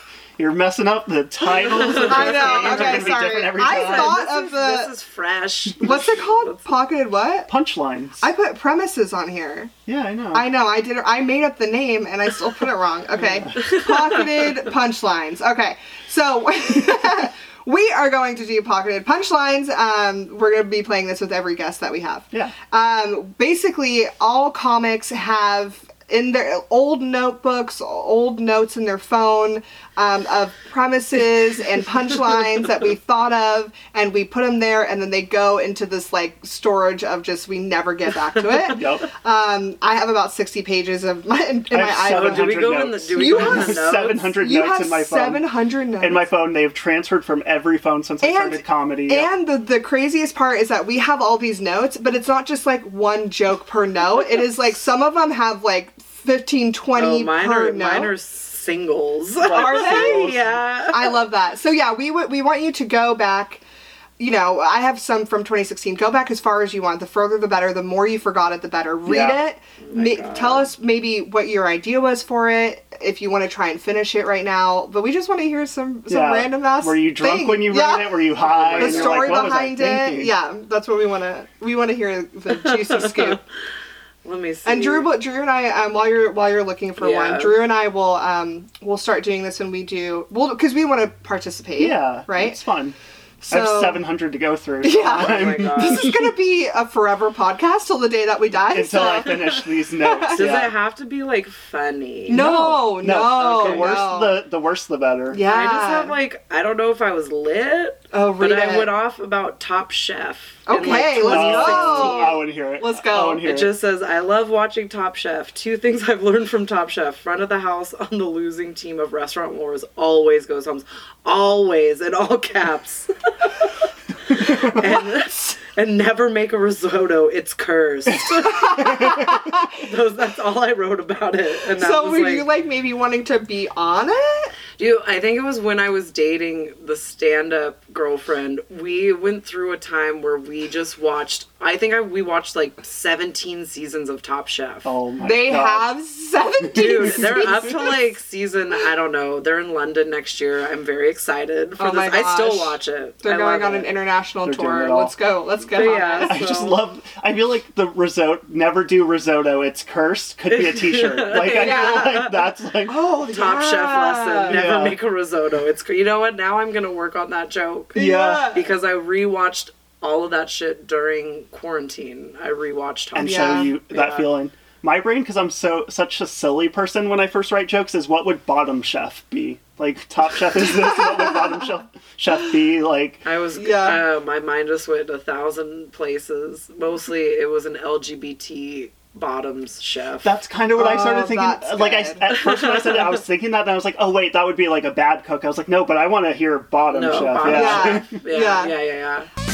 You're messing up the titles. Of (laughs) I know, games are okay, gonna be sorry. different every I time. thought this of is, the- This is fresh. What's it called? Pocketed what? punchlines. I put premises on here. yeah, I know. I know, I did. I made up the name and I still put it wrong. Okay, (laughs) pocketed punchlines. Okay, so (laughs) we are going to do pocketed punchlines. Um, we're going to be playing this with every guest that we have. Yeah. Um, basically, all comics have in their old notebooks, old notes in their phone um, of premises and punchlines that we thought of, and we put them there, and then they go into this like storage of just we never get back to it. (laughs) Yep. Um, I have about sixty pages of my in, in I my have seven iPhone. do we go in the? notes. Do we You go in have the notes? 700 You notes have in my phone. seven hundred notes In my phone, they've transferred from every phone since I And- started comedy. Yep. And the, the craziest part is that we have all these notes, but it's not just like one joke per note. It is like some of them have like 15, 20 Oh, mine per are note. mine are singles. Are they? yeah. I love that. So yeah, we would we want you to go back. You know, I have some from 2016. Go back as far as you want. The further, the better. The more you forgot it, the better. Read Yeah. it. Oh Ma- tell us maybe what your idea was for it. If you want to try and finish it right now, but we just want to hear some some Yeah. random ass. Were you drunk thing. when you Yeah. read it? Were you high? the story like, what was I behind it. thinking? Yeah, that's what we want to we want to hear the juicy (laughs) scoop. Let me see. And Drew, Drew and I, um, while you're while you're looking for Yeah. one, Drew and I will um we'll start doing this when we do well because we want to participate. Yeah. right. It's fun. I have 700 to go through. Yeah. Oh my (laughs) this is gonna be a forever podcast till the day that we die. Until so. I finish these (laughs) notes. Does yeah. it have to be like funny? no, no, No. Okay. The worse no. the the worse the better. yeah. I just have like I don't know if I was lit, oh, read but it. I went off about Top Chef. Okay, like, let's Oh, 2016. go. I want to hear it. Let's go. I hear It it. just says, I love watching Top Chef. Two things I've learned from Top Chef. Front of the house on the losing team of Restaurant Wars always goes home. Always, in all caps. (laughs) and, and never make a risotto. It's cursed. (laughs) Those, that's all I wrote about it. And that So was were like, you like maybe wanting to be on it? Dude, I think it was when I was dating the stand up girlfriend. We went through a time where we just watched, I think I, we watched like 17 seasons of Top Chef. Oh my They god. have 17 Dude, they're up to like season, I don't know. They're in London next year. I'm very excited for Oh my this. I still gosh. watch it. They're I going love on an international They're doing tour. all. Let's go. Let's go. But on yeah, this. I just So- love. I feel like the risotto. Never do risotto. It's cursed. Could be a T-shirt. (laughs) Like I Yeah. feel like that's like. (laughs) Oh, Top yeah. Chef lesson. Never Yeah. make a risotto. It's cr- you know what? Now I'm gonna work on that joke Yeah. because I rewatched all of that shit during quarantine. I rewatched Top and Chef. Yeah. show you that Yeah. feeling. My brain, because I'm so such a silly person when I first write jokes, is what would bottom chef be? Like top chef is this? what would bottom (laughs) chef chef be? Like I was Yeah. uh, my mind just went a thousand places. Mostly it was an LGBT bottoms chef. that's kind of what I started Oh, thinking. Like I at first when I said it, I was thinking that, and I was like, oh wait, that would be like a bad cook. I was like, no, but I want to hear bottom no, chef. bottom yeah. chef. (laughs) Yeah, Yeah. yeah, yeah, yeah.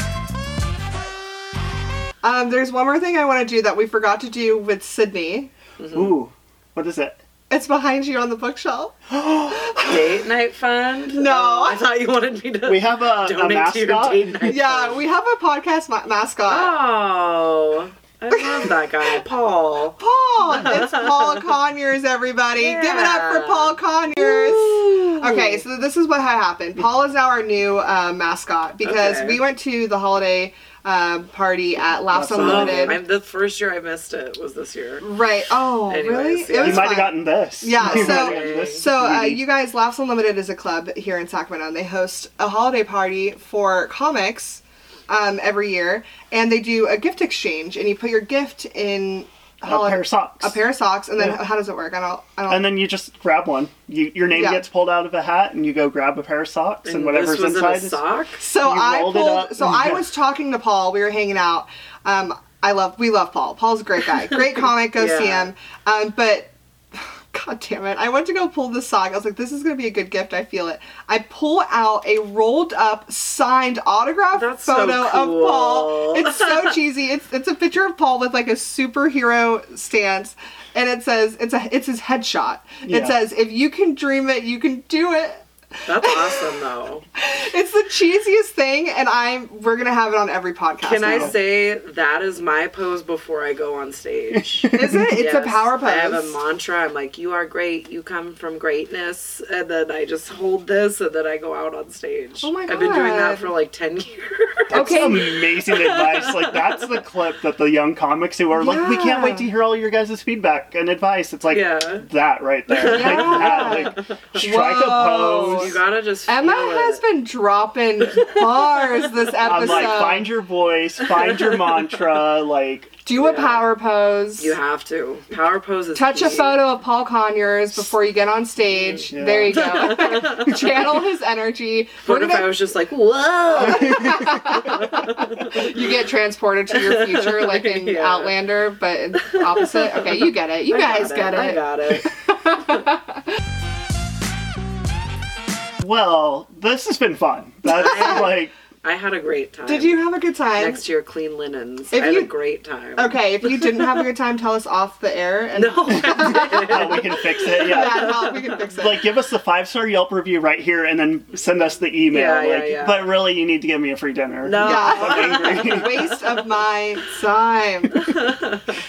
Um, there's one more thing I want to do that we forgot to do with Sydney. Ooh, what is it? It's behind you on the bookshelf. (gasps) Date night fund? No. Oh, I thought you wanted me to We have a, a donate to your mascot. date night. (laughs) Yeah, fund. we have a podcast ma- mascot. Oh, I love that guy, (laughs) Paul. Paul! (laughs) It's Paul Conyers, everybody. Give it up for Paul Conyers. Okay, so this is what had happened. Paul is now our new uh, mascot because Okay. we went to the holiday uh, party at Laughs Laughs Unlimited. Unlimited. I'm, the first year I missed it was this year. Right. Oh, Anyways, really? yeah. You might have gotten this. Yeah, (laughs) You so- this So, uh, you guys, Laughs Unlimited is a club here in Sacramento, and they host a holiday party for comics um, every year, and they do a gift exchange, and you put your gift in a holi- pair of socks. a pair of socks, and then Yeah. how does it work? I don't, I don't. And then you just grab one. You, your name Yeah. gets pulled out of a hat, and you go grab a pair of socks, and, whatever's this was inside in a is. sock. so I rolled it pulled. up So I was talking to Paul. We were hanging out. Um, I love. We love Paul. Paul's a great guy. Great comic. Go (laughs) see him. Um, but. God damn it. I went to go pull the sock. I was like, this is going to be a good gift. I feel it. I pull out a rolled up, signed autograph That's so photo of. Paul. It's so (laughs) cheesy. It's it's a picture of Paul with like a superhero stance. And it says, it's a it's his headshot. It says, if you can dream it, you can do it. That's awesome, though. It's the cheesiest thing, and I'm we're gonna have it on every podcast. Can I say that is my pose before I go on stage? (laughs) Is it? It's a power pose. I have a mantra. I'm like, "You are great. You come from greatness," and then I just hold this, and then I go out on stage. Oh my god! I've been doing that for like ten (laughs) years. That's Okay. amazing advice. Like that's the clip that the young comics who are like, we can't wait to hear all your guys' feedback and advice. It's like Yeah. that right there. Like (laughs) that. Like strike a Whoa. Pose. you gotta just. Emma feel has it. been dropping (laughs) bars this episode. I'm like, find your voice, find your mantra, (laughs) like Do a power pose. You have to. Power pose is Touch a photo of Paul Conyers before you get on stage. Yeah. There you go. (laughs) Channel his energy. We're What if I was just like, whoa? you get transported to your future, like in Yeah. Outlander, but opposite. Okay, you get it. You I guys got get it. I got it. Well, this has been fun. That's (laughs) like I had a great time. Did you have a good time? Next year, clean linens. If I had you- a great time. Okay, if you didn't have a good (laughs) time, tell us off the air, and No, I (laughs) how we can fix it. Yeah. yeah, no, we can fix it. Like give us the five star Yelp review right here and then send us the email. Yeah, yeah, like yeah. but really you need to give me a free dinner. No. yeah, I'm angry. (laughs) waste of my time.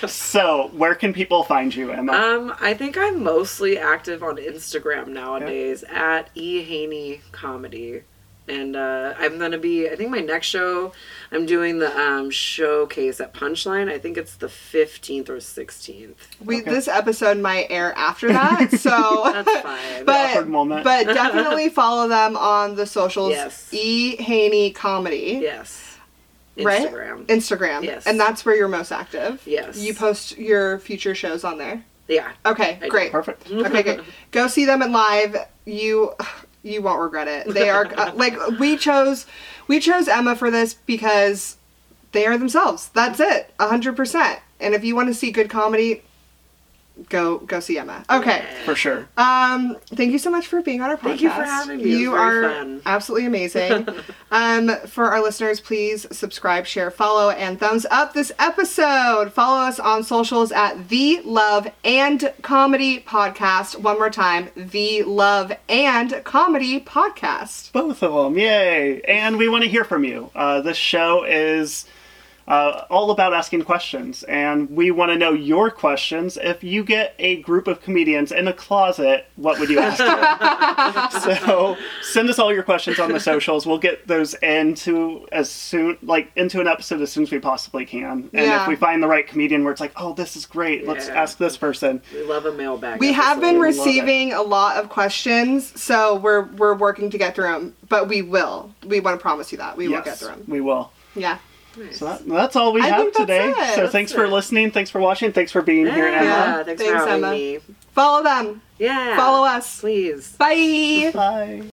So where can people find you, Emma? Um, I think I'm mostly active on Instagram nowadays at E Haney Comedy. And uh, I'm gonna be. I think my next show, I'm doing the um, showcase at Punchline. I think it's the 15th or 16th. We Okay. this episode might air after that, (laughs) so That's fine. (laughs) but moment. but (laughs) definitely follow them on the socials. Yes. E Haney Comedy, yes, right? Instagram. Instagram. Yes. and that's where you're most active. Yes. You post your future shows on there. yeah. Okay, I do. great. Perfect. Okay, good. Go see them in live. You you won't regret it. They are (laughs) uh, like we chose we chose Emma for this because they are themselves. That's it. 100%. And if you want to see good comedy, go go see Emma. Okay. For sure. Um, thank you so much for being on our podcast. Thank you for having me. You are fun. absolutely amazing. (laughs) um, for our listeners, please subscribe, share, follow, and thumbs up this episode. Follow us on socials at the Love and Comedy Podcast. One more time, the Love and Comedy Podcast. Both of them, yay! And we want to hear from you. Uh, this show is uh, all about asking questions, and we want to know your questions. If you get a group of comedians in a closet, what would you ask them? (laughs) so send us all your questions on the socials. We'll get those into as soon, like into an episode as soon as we possibly can. And Yeah. if we find the right comedian where it's like, oh, this is great, let's Yeah. ask this person. We love a mailbag. We have been episode. love it. receiving a lot of questions, so we're we're working to get through them. But we will. We want to promise you that we will get through them. we will. Yeah. So that, that's all we I have today. it. So That's thanks for it. listening. Thanks for watching. Thanks for being here, Yeah, Emma. thanks, Thanks, for having Emma. me. Follow them. Yeah. Follow us. Please. Bye. Bye.